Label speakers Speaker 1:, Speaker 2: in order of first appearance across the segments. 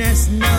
Speaker 1: happiness now.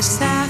Speaker 1: Yes,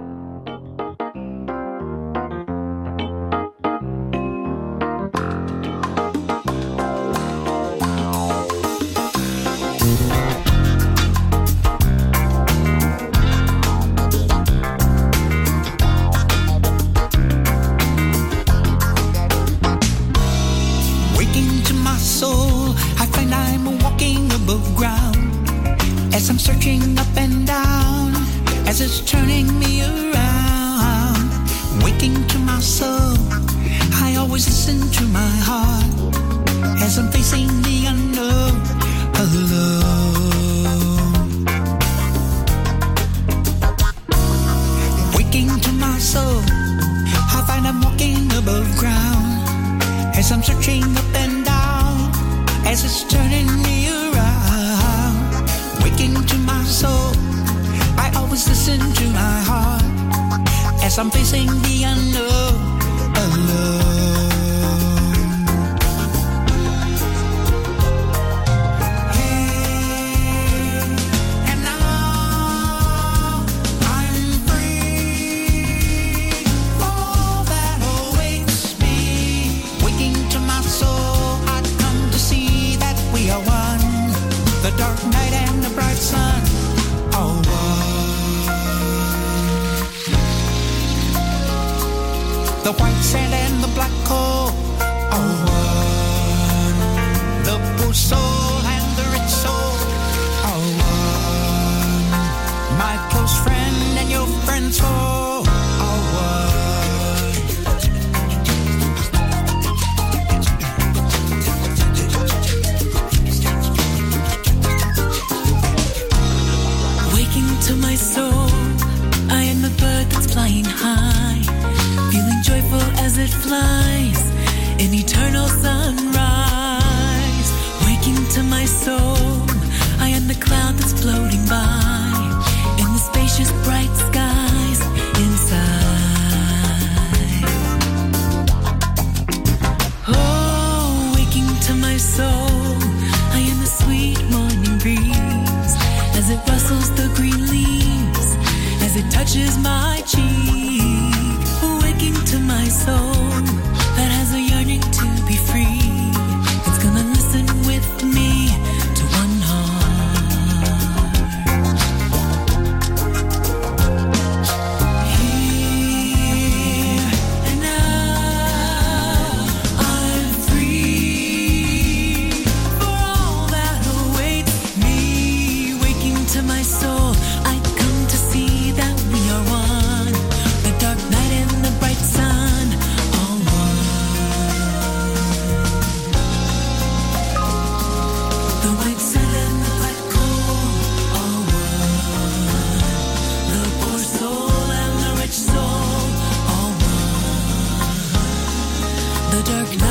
Speaker 2: dark night.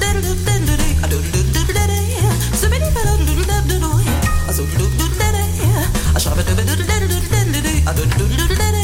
Speaker 3: Masterclass Radio. Music Masterclass Radio, the